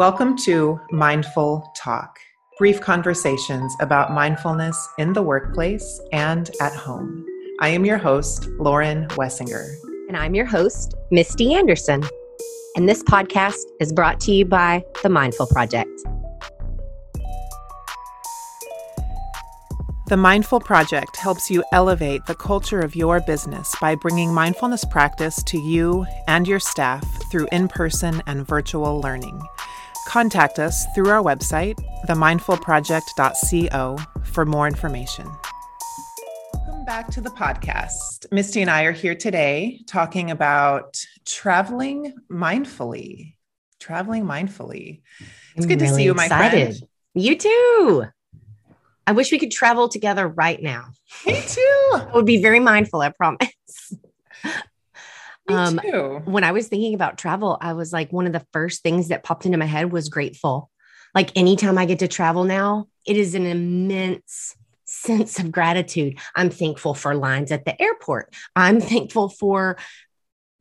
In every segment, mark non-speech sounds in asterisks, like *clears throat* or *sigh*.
Welcome to Mindful Talk, brief conversations about mindfulness in the workplace and at home. I am your host, Lauren Wessinger. And I'm your host, Misty Anderson. And this podcast is brought to you by the Mindful Project. The Mindful Project helps you elevate the culture of your business by bringing mindfulness practice to you and your staff through in person and virtual learning. Contact us through our website, themindfulproject.co, for more information. Welcome back to the podcast. Misty and I are here today talking about traveling mindfully. Traveling mindfully. It's good really to see you, my excited. friend. You too. I wish we could travel together right now. Me too. I would be very mindful, I promise. Um. When I was thinking about travel, I was like, one of the first things that popped into my head was grateful. Like anytime I get to travel now, it is an immense *laughs* sense of gratitude. I'm thankful for lines at the airport. I'm thankful for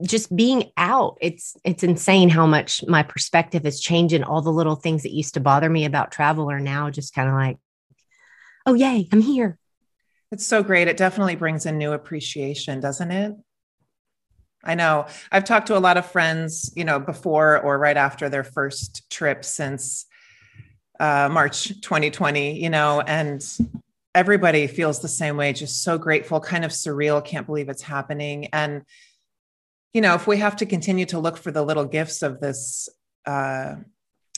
just being out. It's it's insane how much my perspective has changed and all the little things that used to bother me about travel are now just kind of like oh, yay, I'm here. It's so great. It definitely brings a new appreciation, doesn't it? I know. I've talked to a lot of friends, you know, before or right after their first trip since uh, March 2020, you know, and everybody feels the same way, just so grateful, kind of surreal, can't believe it's happening. And, you know, if we have to continue to look for the little gifts of this uh,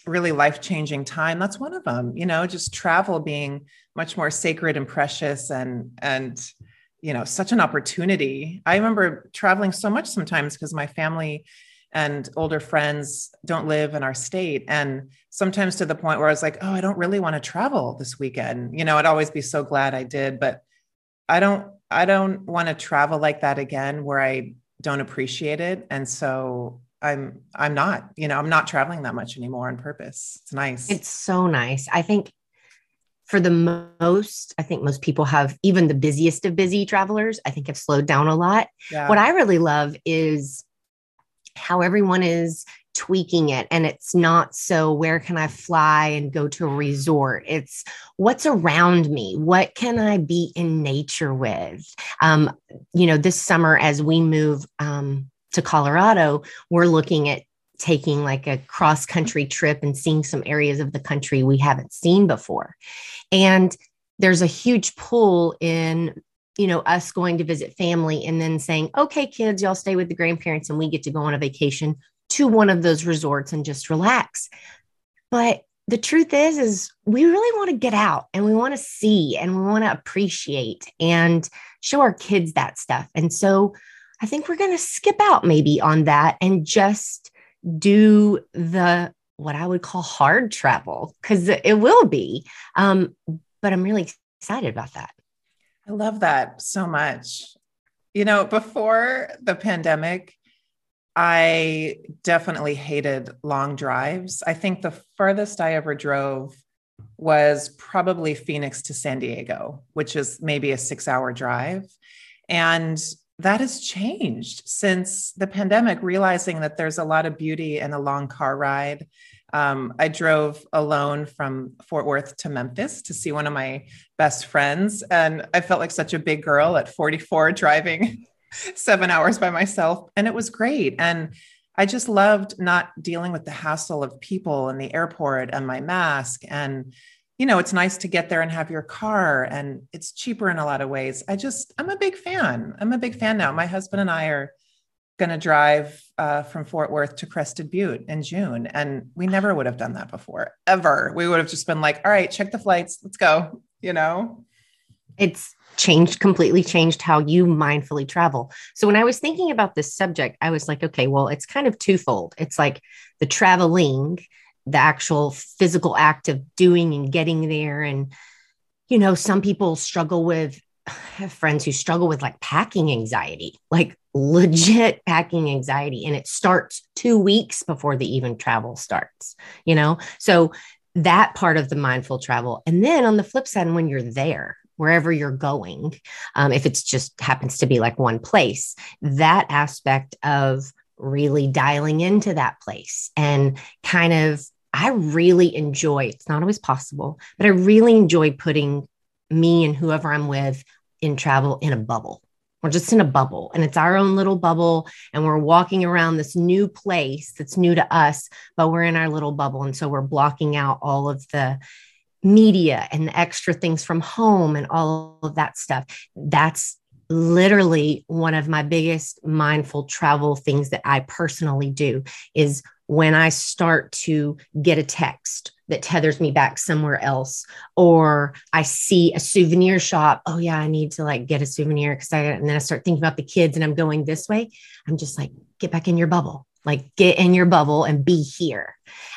really life changing time, that's one of them, you know, just travel being much more sacred and precious and and you know such an opportunity. I remember traveling so much sometimes because my family and older friends don't live in our state. And sometimes to the point where i was like oh i don't really want to travel this weekend. You know i'd always be so glad i did but i don't i don't want to travel like that again where i don't appreciate it. And so i'm i'm not you know i'm not traveling that much anymore on purpose. It's nice. It's so nice. I think for the most, I think most people have, even the busiest of busy travelers, I think have slowed down a lot. Yeah. What I really love is how everyone is tweaking it. And it's not so, where can I fly and go to a resort? It's what's around me? What can I be in nature with? Um, you know, this summer, as we move um, to Colorado, we're looking at taking like a cross country trip and seeing some areas of the country we haven't seen before. And there's a huge pull in you know us going to visit family and then saying okay kids y'all stay with the grandparents and we get to go on a vacation to one of those resorts and just relax but the truth is is we really want to get out and we want to see and we want to appreciate and show our kids that stuff and so i think we're going to skip out maybe on that and just do the what I would call hard travel because it will be. Um, but I'm really excited about that. I love that so much. You know, before the pandemic, I definitely hated long drives. I think the furthest I ever drove was probably Phoenix to San Diego, which is maybe a six hour drive. And that has changed since the pandemic, realizing that there's a lot of beauty in a long car ride. Um, I drove alone from Fort Worth to Memphis to see one of my best friends. And I felt like such a big girl at 44 driving *laughs* seven hours by myself. And it was great. And I just loved not dealing with the hassle of people in the airport and my mask and you know, it's nice to get there and have your car and it's cheaper in a lot of ways. I just, I'm a big fan. I'm a big fan now. My husband and I are going to drive uh, from Fort Worth to Crested Butte in June. And we never would have done that before, ever. We would have just been like, all right, check the flights. Let's go, you know? It's changed, completely changed how you mindfully travel. So when I was thinking about this subject, I was like, okay, well, it's kind of twofold. It's like the traveling the actual physical act of doing and getting there. And, you know, some people struggle with, *sighs* have friends who struggle with like packing anxiety, like legit packing anxiety. And it starts two weeks before the even travel starts, you know? So that part of the mindful travel. And then on the flip side, when you're there, wherever you're going, um, if it's just happens to be like one place, that aspect of really dialing into that place and kind of I really enjoy, it's not always possible, but I really enjoy putting me and whoever I'm with in travel in a bubble. We're just in a bubble and it's our own little bubble. And we're walking around this new place that's new to us, but we're in our little bubble. And so we're blocking out all of the media and the extra things from home and all of that stuff. That's literally one of my biggest mindful travel things that I personally do is when I start to get a text that tethers me back somewhere else, or I see a souvenir shop. Oh, yeah, I need to like get a souvenir because I, and then I start thinking about the kids and I'm going this way. I'm just like, get back in your bubble, like get in your bubble and be here.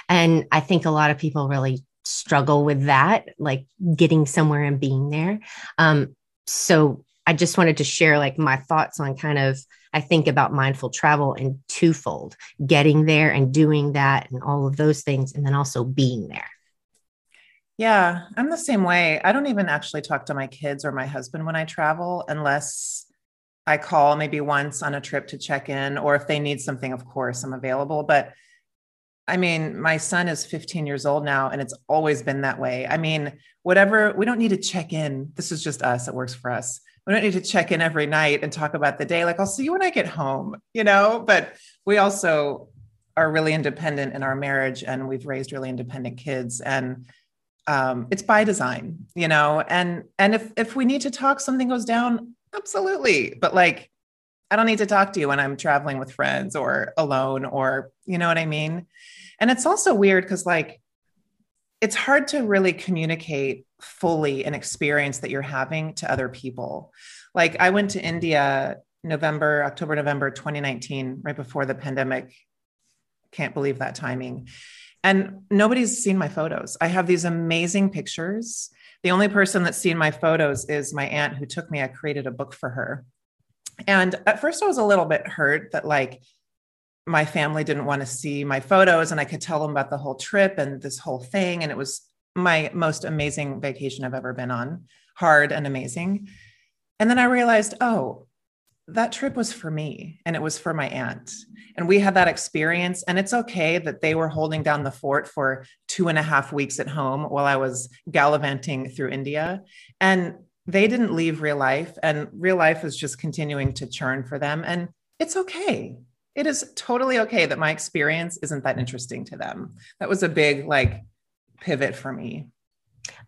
And I think a lot of people really struggle with that, like getting somewhere and being there. Um, so I just wanted to share like my thoughts on kind of I think about mindful travel in twofold getting there and doing that and all of those things, and then also being there. Yeah, I'm the same way. I don't even actually talk to my kids or my husband when I travel unless I call maybe once on a trip to check in, or if they need something, of course, I'm available. But I mean, my son is 15 years old now, and it's always been that way. I mean, whatever, we don't need to check in. This is just us, it works for us we don't need to check in every night and talk about the day. Like, I'll see you when I get home, you know? But we also are really independent in our marriage and we've raised really independent kids. And um, it's by design, you know? And and if if we need to talk, something goes down, absolutely. But like, I don't need to talk to you when I'm traveling with friends or alone or you know what I mean? And it's also weird because like it's hard to really communicate fully an experience that you're having to other people. Like I went to India November, October, November 2019, right before the pandemic. Can't believe that timing. And nobody's seen my photos. I have these amazing pictures. The only person that's seen my photos is my aunt who took me. I created a book for her. And at first, I was a little bit hurt that, like, my family didn't want to see my photos and I could tell them about the whole trip and this whole thing. And it was my most amazing vacation I've ever been on, hard and amazing. And then I realized, oh, that trip was for me and it was for my aunt. And we had that experience. And it's okay that they were holding down the fort for two and a half weeks at home while I was gallivanting through India. And they didn't leave real life, and real life is just continuing to churn for them. And it's okay it is totally okay that my experience isn't that interesting to them. That was a big like pivot for me.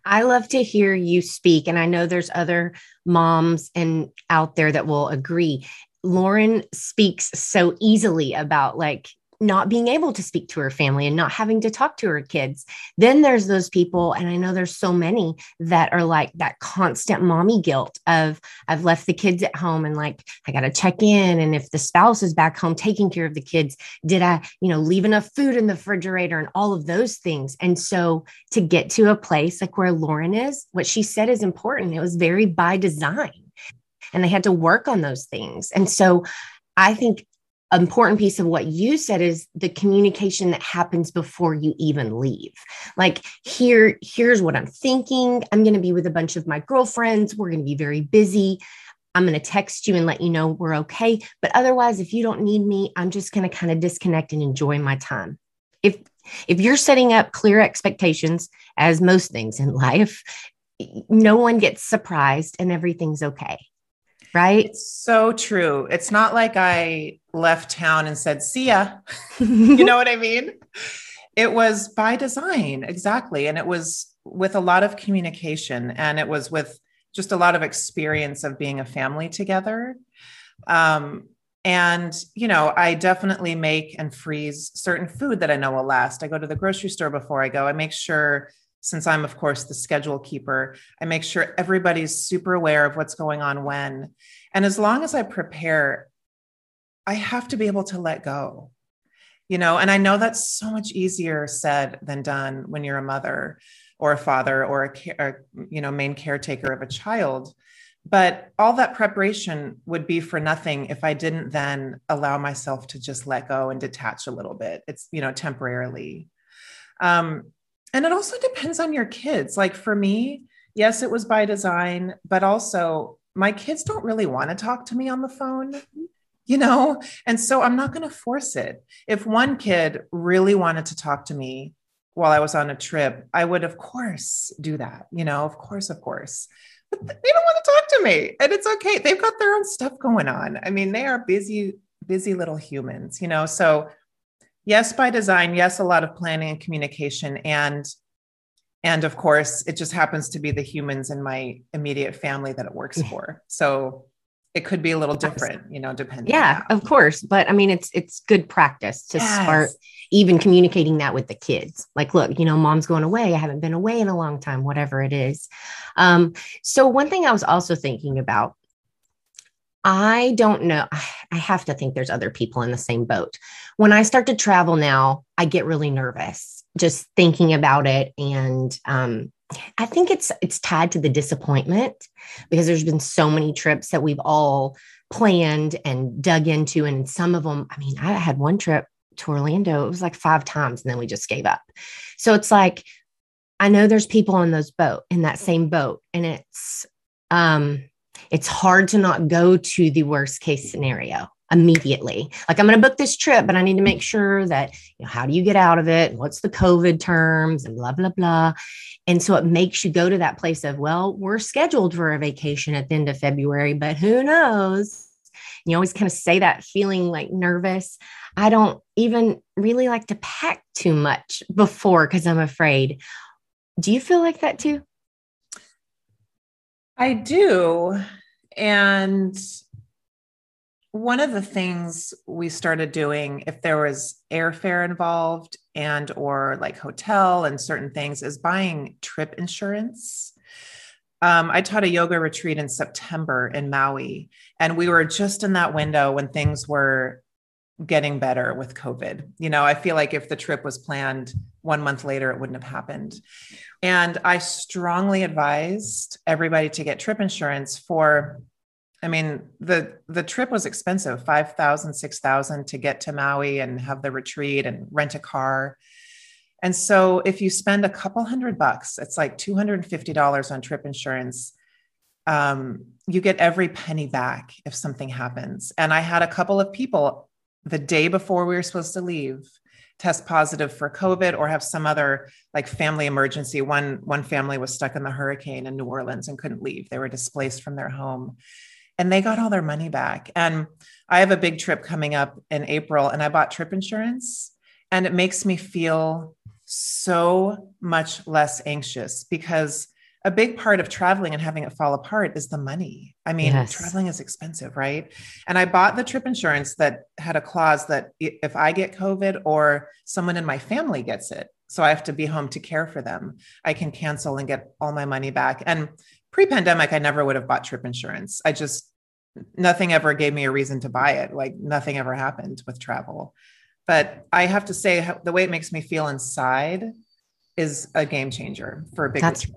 I love to hear you speak and I know there's other moms and out there that will agree. Lauren speaks so easily about like not being able to speak to her family and not having to talk to her kids. Then there's those people, and I know there's so many that are like that constant mommy guilt of I've left the kids at home and like I got to check in. And if the spouse is back home taking care of the kids, did I, you know, leave enough food in the refrigerator and all of those things? And so to get to a place like where Lauren is, what she said is important. It was very by design. And they had to work on those things. And so I think important piece of what you said is the communication that happens before you even leave. Like here here's what i'm thinking. I'm going to be with a bunch of my girlfriends. We're going to be very busy. I'm going to text you and let you know we're okay. But otherwise if you don't need me i'm just going to kind of disconnect and enjoy my time. If if you're setting up clear expectations as most things in *laughs* life no one gets surprised and everything's okay right? It's so true. It's not like I left town and said, see ya. *laughs* you know what I mean? It was by design, exactly. And it was with a lot of communication and it was with just a lot of experience of being a family together. Um, and, you know, I definitely make and freeze certain food that I know will last. I go to the grocery store before I go. I make sure since I'm, of course, the schedule keeper, I make sure everybody's super aware of what's going on when. And as long as I prepare, I have to be able to let go, you know, and I know that's so much easier said than done when you're a mother or a father or a, you know, main caretaker of a child. But all that preparation would be for nothing if I didn't then allow myself to just let go and detach a little bit. It's, you know, temporarily. Um, and it also depends on your kids. Like for me, yes, it was by design, but also my kids don't really want to talk to me on the phone, mm-hmm. you know? And so I'm not going to force it. If one kid really wanted to talk to me while I was on a trip, I would, of course, do that. You know, of course, of course. But they don't want to talk to me. And it's okay. They've got their own stuff going on. I mean, they are busy, busy little humans, you know? So, yes, by design, yes, a lot of planning and communication. And and of course, it just happens to be the humans in my immediate family that it works for. So it could be a little different, you know, depending. Yeah, of course. But I mean, it's it's good practice to yes. start even communicating that with the kids. Like, look, you know, mom's going away. I haven't been away in a long time, whatever it is. Um, so one thing I was also thinking about, I don't know. I have to think there's other people in the same boat. When I start to travel now, I get really nervous just thinking about it and um, I think it's it's tied to the disappointment because there's been so many trips that we've all planned and dug into and some of them I mean I had one trip to Orlando it was like 5 times and then we just gave up. So it's like I know there's people in those boat in that same boat and it's um it's hard to not go to the worst case scenario immediately. Like I'm going to book this trip, but I need to make sure that, you know, how do you get out of it? What's the COVID terms and blah, blah, blah. And so it makes you go to that place of, well, we're scheduled for a vacation at the end of February, but who knows? You always kind of say that feeling like nervous. I don't even really like to pack too much before because I'm afraid. Do you feel like that too? I do. And one of the things we started doing if there was airfare involved and or like hotel and certain things is buying trip insurance um, i taught a yoga retreat in september in maui and we were just in that window when things were getting better with covid you know i feel like if the trip was planned one month later it wouldn't have happened and i strongly advised everybody to get trip insurance for I mean, the the trip was expensive, 5,000, 6,000 to get to Maui and have the retreat and rent a car. And so if you spend a couple hundred bucks, it's like $250 on trip insurance. Um, you get every penny back if something happens. And I had a couple of people the day before we were supposed to leave test positive for COVID or have some other like family emergency. One one family was stuck in the hurricane in New Orleans and couldn't leave. They were displaced from their home and they got all their money back. And I have a big trip coming up in April and I bought trip insurance and it makes me feel so much less anxious because a big part of traveling and having it fall apart is the money. I mean, yes. traveling is expensive, right? And I bought the trip insurance that had a clause that if I get COVID or someone in my family gets it, so I have to be home to care for them, I can cancel and get all my money back. And pre-pandemic i never would have bought trip insurance i just nothing ever gave me a reason to buy it like nothing ever happened with travel but i have to say the way it makes me feel inside is a game changer for a big That's,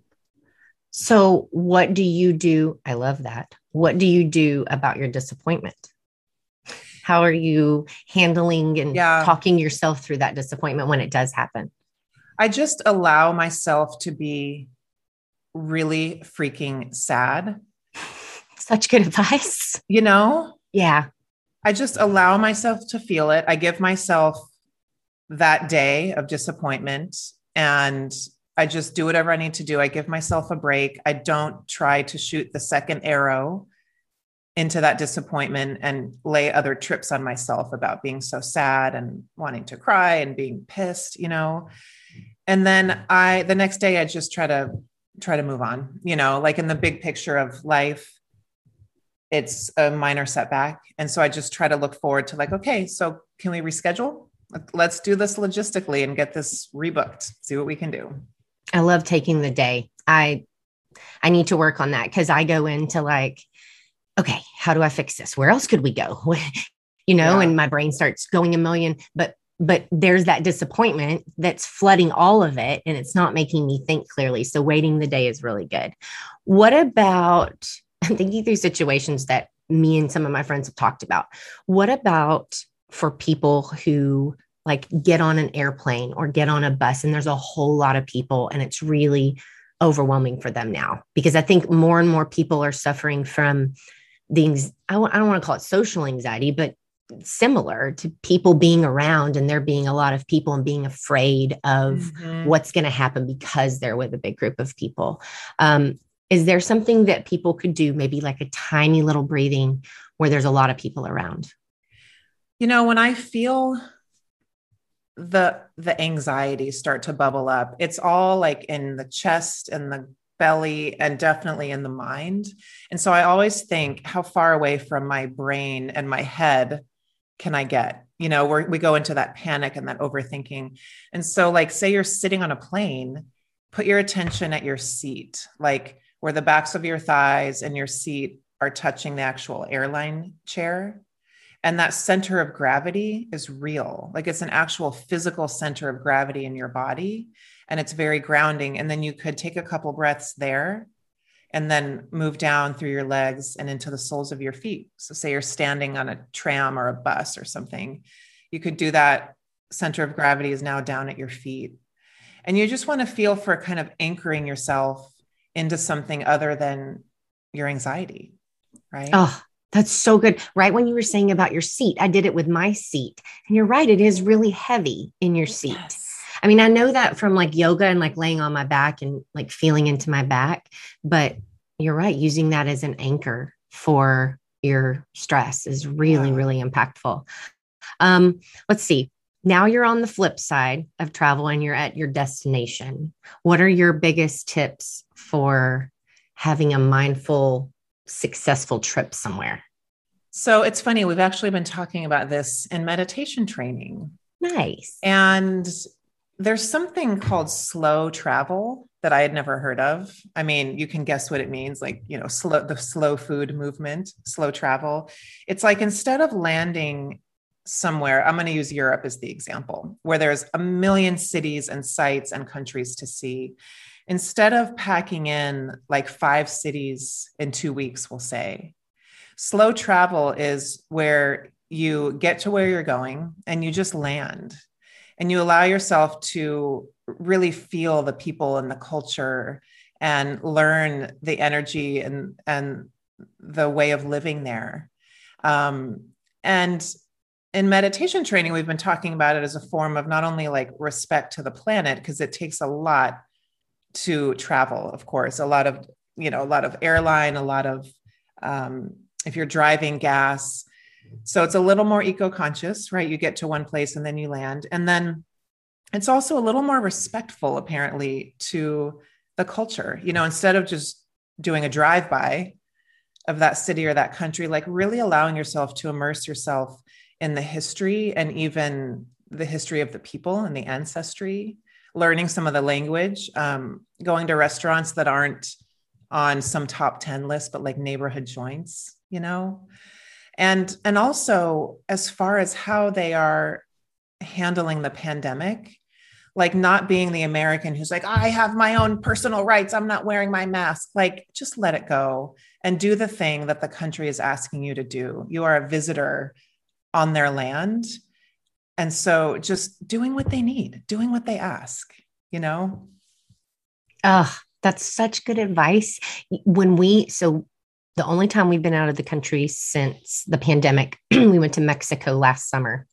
so what do you do i love that what do you do about your disappointment how are you handling and yeah. talking yourself through that disappointment when it does happen i just allow myself to be really freaking sad. *laughs* Such good advice. You know? Yeah. I just allow myself to feel it. I give myself that day of disappointment and I just do whatever I need to do. I give myself a break. I don't try to shoot the second arrow into that disappointment and lay other trips on myself about being so sad and wanting to cry and being pissed, you know. And then I the next day I just try to try to move on. You know, like in the big picture of life, it's a minor setback. And so I just try to look forward to like, okay, so can we reschedule? Let's do this logistically and get this rebooked, see what we can do. I love taking the day. I I need to work on that because I go into like, okay, how do I fix this? Where else could we go? *laughs* you know, yeah. and my brain starts going a million, but but there's that disappointment that's flooding all of it and it's not making me think clearly. So waiting the day is really good. What about *laughs* I'm thinking through situations that me and some of my friends have talked about. What about for people who like get on an airplane or get on a bus and there's a whole lot of people and it's really overwhelming for them now because I think more and more people are suffering from things I w- I don't want to call it social anxiety but similar to people being around and there being a lot of people and being afraid of mm-hmm. what's going to happen because they're with a big group of people. Um, is there something that people could do, maybe like a tiny little breathing where there's a lot of people around? You know, when I feel the the anxiety start to bubble up, it's all like in the chest and the belly and definitely in the mind. And so I always think, how far away from my brain and my head can I get? You know, we go into that panic and that overthinking. And so, like, say you're sitting on a plane, put your attention at your seat, like where the backs of your thighs and your seat are touching the actual airline chair. And that center of gravity is real. Like it's an actual physical center of gravity in your body. And it's very grounding. And then you could take a couple breaths there and then move down through your legs and into the soles of your feet. So, say you're standing on a tram or a bus or something, you could do that. Center of gravity is now down at your feet. And you just want to feel for kind of anchoring yourself into something other than your anxiety, right? Oh, that's so good. Right when you were saying about your seat, I did it with my seat. And you're right, it is really heavy in your seat. Yes. I mean, I know that from like yoga and like laying on my back and like feeling into my back, but you're right, using that as an anchor for your stress is really, really impactful. Um, let's see. Now you're on the flip side of travel and you're at your destination. What are your biggest tips for having a mindful, successful trip somewhere? So it's funny, we've actually been talking about this in meditation training. Nice. And there's something called slow travel that I had never heard of. I mean, you can guess what it means like, you know, slow the slow food movement, slow travel. It's like instead of landing somewhere, I'm going to use Europe as the example, where there's a million cities and sites and countries to see. Instead of packing in like five cities in two weeks, we'll say, slow travel is where you get to where you're going and you just land. And you allow yourself to really feel the people and the culture and learn the energy and and the way of living there. Um, and in meditation training we've been talking about it as a form of not only like respect to the planet because it takes a lot to travel of course. A lot of you know a lot of airline a lot of um, if you're driving gas. So it's a little more eco-conscious right? You get to one place and then you land. And then it's also a little more respectful apparently to the culture. You know instead of just doing a drive-by of that city or that country like really allowing yourself to immerse yourself in the history and even the history of the people and the ancestry learning some of the language um, going to restaurants that aren't on some top 10 list but like neighborhood joints you know and and also as far as how they are handling the pandemic like not being the American who's like, I have my own personal rights. I'm not wearing my mask. Like, just let it go and do the thing that the country is asking you to do. You are a visitor on their land. And so just doing what they need, doing what they ask, you know? Oh, that's such good advice. When we, so the only time we've been out of the country since the pandemic, *clears throat* we went to Mexico last summer.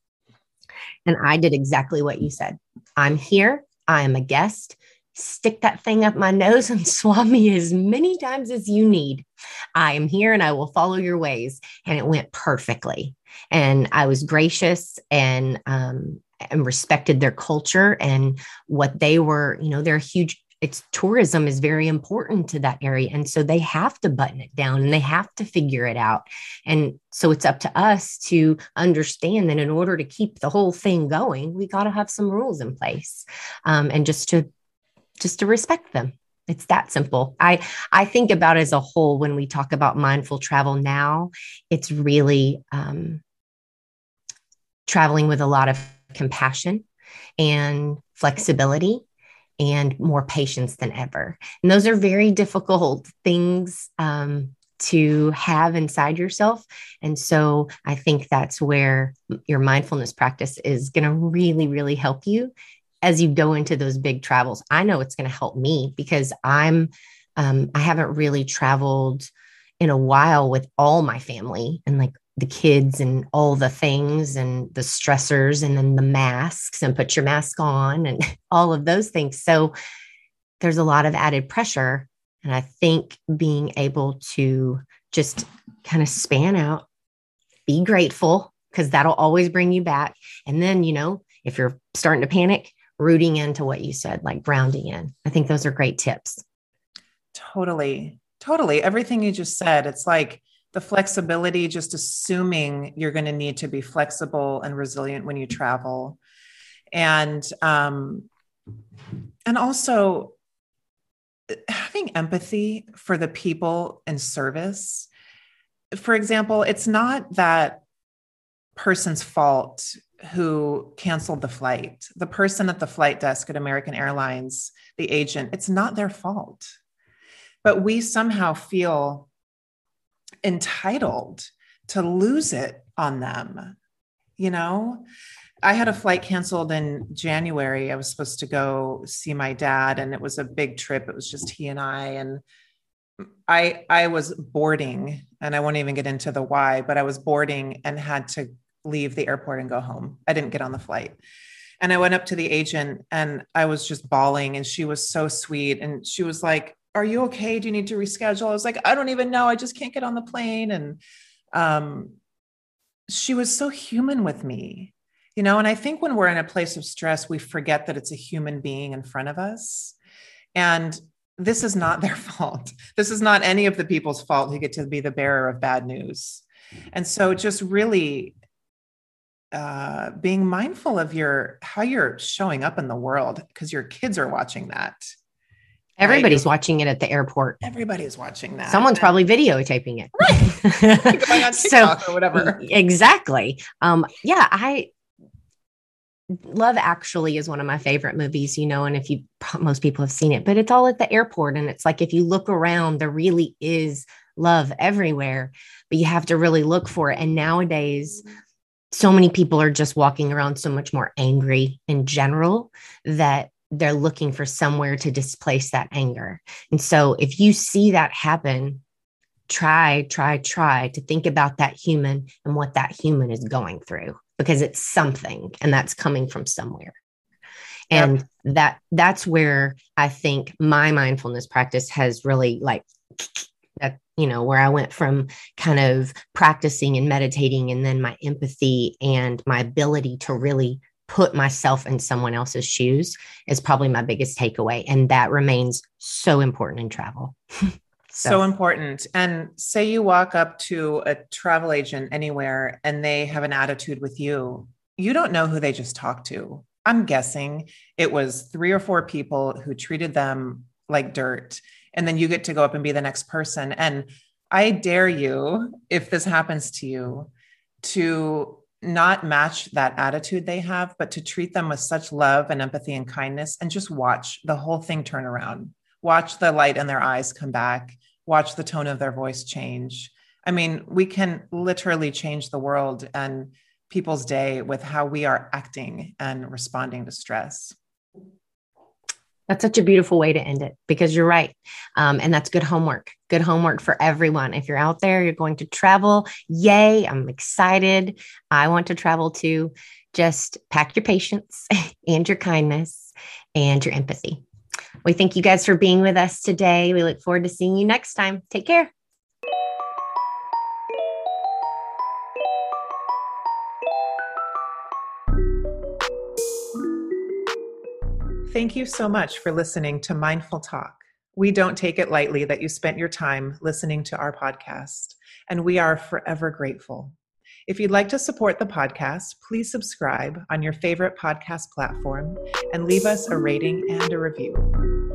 And I did exactly what you said. I'm here. I am a guest. Stick that thing up my nose and *laughs* swab me as many times as you need. I am here and I will follow your ways. And it went perfectly. And I was gracious and um, and respected their culture and what they were, you know, they're huge it's tourism is very important to that area and so they have to button it down and they have to figure it out and so it's up to us to understand that in order to keep the whole thing going we got to have some rules in place um, and just to just to respect them it's that simple i i think about as a whole when we talk about mindful travel now it's really um, traveling with a lot of compassion and flexibility and more patience than ever. And those are very difficult things um, to have inside yourself. And so I think that's where your mindfulness practice is going to really, really help you as you go into those big travels. I know it's going to help me because I'm, um, I haven't really traveled in a while with all my family and like the kids and all the things and the stressors and then the masks and put your mask on and *laughs* all of those things. So there's a lot of added pressure. And I think being able to just kind of span out, be grateful, because that'll always bring you back. And then, you know, if you're starting to panic, rooting into what you said, like grounding in. I think those are great tips. Totally. Totally. Everything you just said, it's like the flexibility, just assuming you're going to need to be flexible and resilient when you travel. And, um, and also having empathy for the people in service. For example, it's not that person's fault who canceled the flight. The person at the flight desk at American Airlines, the agent, it's not their fault. But we somehow feel entitled to lose it on them. You know, I had a flight canceled in January. I was supposed to go see my dad, and it was a big trip. It was just he and I. And I I was boarding, and I won't even get into the why, but I was boarding and had to leave the airport and go home. I didn't get on the flight. And I went up to the agent and I was just bawling, and she was so sweet. And she was like, Are you okay? Do you need to reschedule? I was like, I don't even know. I just can't get on the plane. And um, she was so human with me, you know. And I think when we're in a place of stress, we forget that it's a human being in front of us. And this is not *laughs* their fault. This is not any of the people's fault who get to be the bearer of bad news. And so just really uh, being mindful of your how you're showing up in the world because your kids are watching that. Everybody's right? watching it at the airport. Everybody's watching that. Someone's probably videotaping it. Right. *laughs* Going on TikTok so, or whatever. Exactly. Um, yeah, I Love Actually is one of my favorite movies, you know, and if you most people have seen it, but it's all at the airport. And it's like if you look around, there really is love everywhere, but you have to really look for it. And nowadays, so many people are just walking around so much more angry in general that they're looking for somewhere to displace that anger. And so if you see that happen, try, try, try to think about that human and what that human is going through because it's something and that's coming from somewhere. And yep. that that's where I think my mindfulness practice has really like that you know where i went from kind of practicing and meditating and then my empathy and my ability to really put myself in someone else's shoes is probably my biggest takeaway. And that remains so important in travel. *laughs* So. so important. And say you walk up to a travel agent anywhere and they have an attitude with you you don't know who they just talked to. I'm guessing it was three or four people who treated them like dirt and then you get to go up and be the next person. And i dare you if this happens to you to not match that attitude they have but to treat them with such love and empathy and kindness and just watch the whole thing turn around. Watch the light in their eyes come back. Watch the tone of their voice change. I mean we can literally change the world and people's day with how we are acting and responding to stress that's such a beautiful way to end it because you're right. Um, and that's good homework. Good homework for everyone. If you're out there, you're going to travel. Yay. I'm excited. I want to travel too. Just pack your patience *laughs* and your kindness and your empathy. We thank you guys for being with us today. We look forward to seeing you next time. Take care. Thank you so much for listening to Mindful Talk. We don't take it lightly that you spent your time listening to our podcast, and we are forever grateful. If you'd like to support the podcast, please subscribe on your favorite podcast platform and leave us a rating and a review.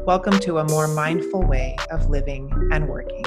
Welcome to a more mindful way of living and working.